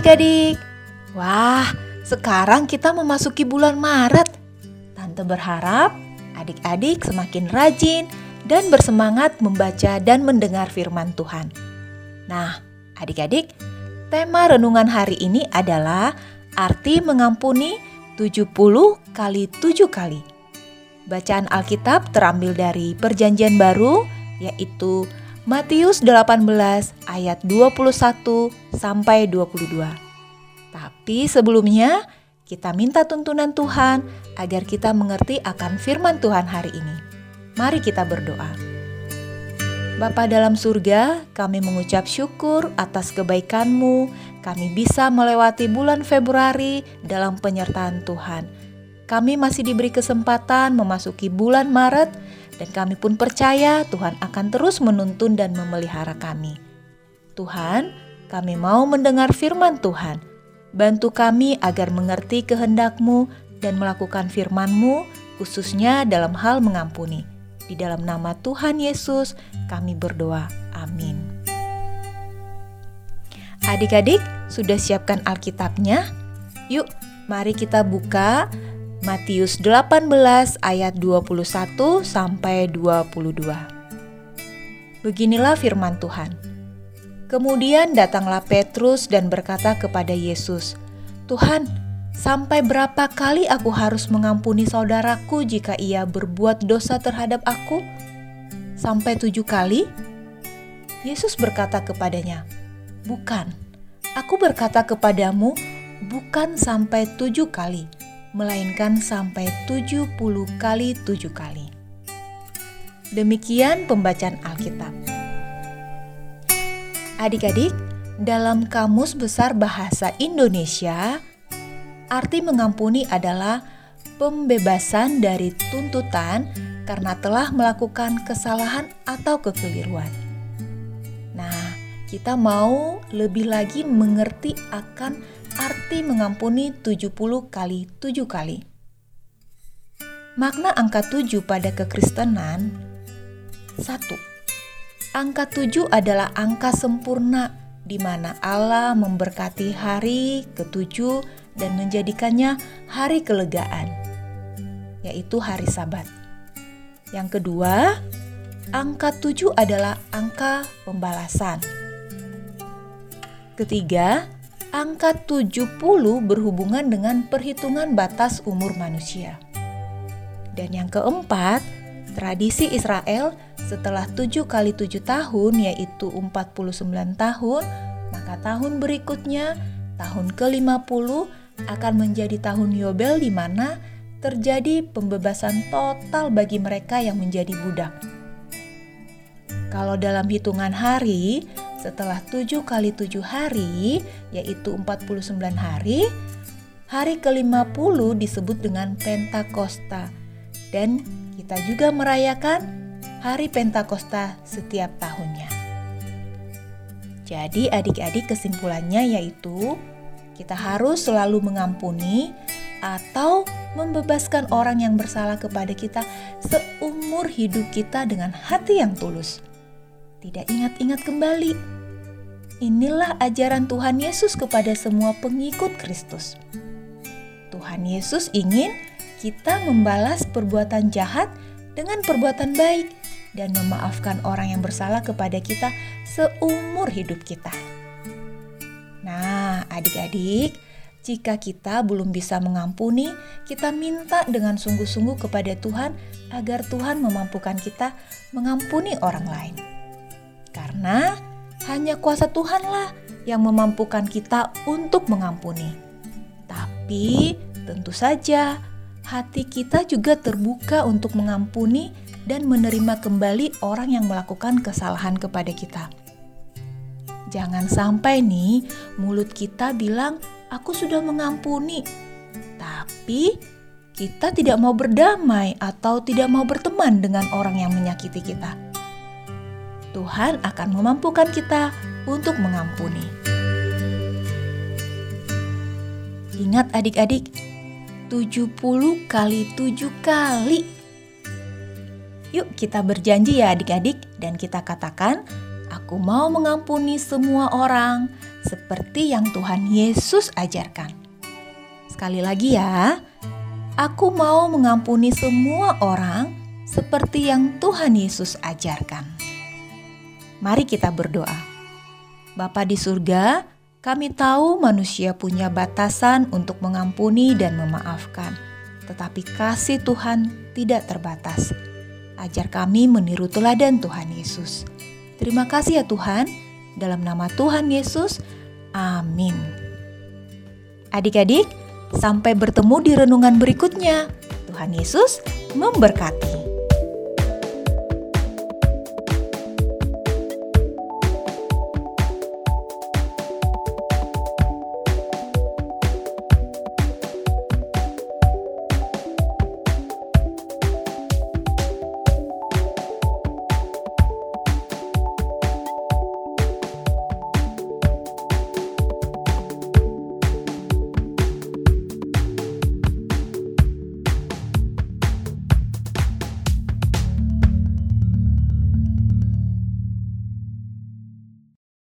adik-adik. Wah, sekarang kita memasuki bulan Maret. Tante berharap adik-adik semakin rajin dan bersemangat membaca dan mendengar firman Tuhan. Nah, adik-adik, tema renungan hari ini adalah arti mengampuni 70 kali 7 kali. Bacaan Alkitab terambil dari Perjanjian Baru yaitu Matius 18 ayat 21 sampai 22. Tapi sebelumnya kita minta tuntunan Tuhan agar kita mengerti akan firman Tuhan hari ini. Mari kita berdoa. Bapa dalam surga, kami mengucap syukur atas kebaikan-Mu. Kami bisa melewati bulan Februari dalam penyertaan Tuhan. Kami masih diberi kesempatan memasuki bulan Maret dan kami pun percaya Tuhan akan terus menuntun dan memelihara kami. Tuhan, kami mau mendengar firman Tuhan. Bantu kami agar mengerti kehendak-Mu dan melakukan firman-Mu, khususnya dalam hal mengampuni. Di dalam nama Tuhan Yesus, kami berdoa. Amin. Adik-adik, sudah siapkan Alkitabnya? Yuk, mari kita buka Matius 18 ayat 21 sampai 22. Beginilah firman Tuhan. Kemudian datanglah Petrus dan berkata kepada Yesus, "Tuhan, sampai berapa kali aku harus mengampuni saudaraku jika ia berbuat dosa terhadap aku? Sampai tujuh kali?" Yesus berkata kepadanya, "Bukan, aku berkata kepadamu, bukan sampai tujuh kali." Melainkan sampai 70 kali 7 kali. Demikian pembacaan Alkitab. Adik-adik, dalam Kamus Besar Bahasa Indonesia, arti mengampuni adalah pembebasan dari tuntutan karena telah melakukan kesalahan atau kekeliruan. Nah, kita mau lebih lagi mengerti akan arti mengampuni 70 kali 7 kali. Makna angka 7 pada kekristenan 1. Angka 7 adalah angka sempurna di mana Allah memberkati hari ketujuh dan menjadikannya hari kelegaan, yaitu hari Sabat. Yang kedua, angka 7 adalah angka pembalasan. Ketiga, angka 70 berhubungan dengan perhitungan batas umur manusia. Dan yang keempat, tradisi Israel setelah 7 kali 7 tahun yaitu 49 tahun, maka tahun berikutnya, tahun ke-50 akan menjadi tahun Yobel di mana terjadi pembebasan total bagi mereka yang menjadi budak. Kalau dalam hitungan hari, setelah 7 kali 7 hari, yaitu 49 hari, hari ke-50 disebut dengan Pentakosta. Dan kita juga merayakan hari Pentakosta setiap tahunnya. Jadi adik-adik kesimpulannya yaitu kita harus selalu mengampuni atau membebaskan orang yang bersalah kepada kita seumur hidup kita dengan hati yang tulus tidak ingat-ingat kembali. Inilah ajaran Tuhan Yesus kepada semua pengikut Kristus. Tuhan Yesus ingin kita membalas perbuatan jahat dengan perbuatan baik dan memaafkan orang yang bersalah kepada kita seumur hidup kita. Nah, adik-adik, jika kita belum bisa mengampuni, kita minta dengan sungguh-sungguh kepada Tuhan agar Tuhan memampukan kita mengampuni orang lain. Karena hanya kuasa Tuhanlah yang memampukan kita untuk mengampuni. Tapi tentu saja hati kita juga terbuka untuk mengampuni dan menerima kembali orang yang melakukan kesalahan kepada kita. Jangan sampai nih mulut kita bilang aku sudah mengampuni. Tapi kita tidak mau berdamai atau tidak mau berteman dengan orang yang menyakiti kita. Tuhan akan memampukan kita untuk mengampuni. Ingat adik-adik, 70 kali 7 kali. Yuk kita berjanji ya adik-adik dan kita katakan, Aku mau mengampuni semua orang seperti yang Tuhan Yesus ajarkan. Sekali lagi ya, aku mau mengampuni semua orang seperti yang Tuhan Yesus ajarkan. Mari kita berdoa. Bapa di surga, kami tahu manusia punya batasan untuk mengampuni dan memaafkan, tetapi kasih Tuhan tidak terbatas. Ajar kami meniru teladan Tuhan Yesus. Terima kasih ya Tuhan, dalam nama Tuhan Yesus, amin. Adik-adik, sampai bertemu di renungan berikutnya. Tuhan Yesus memberkati.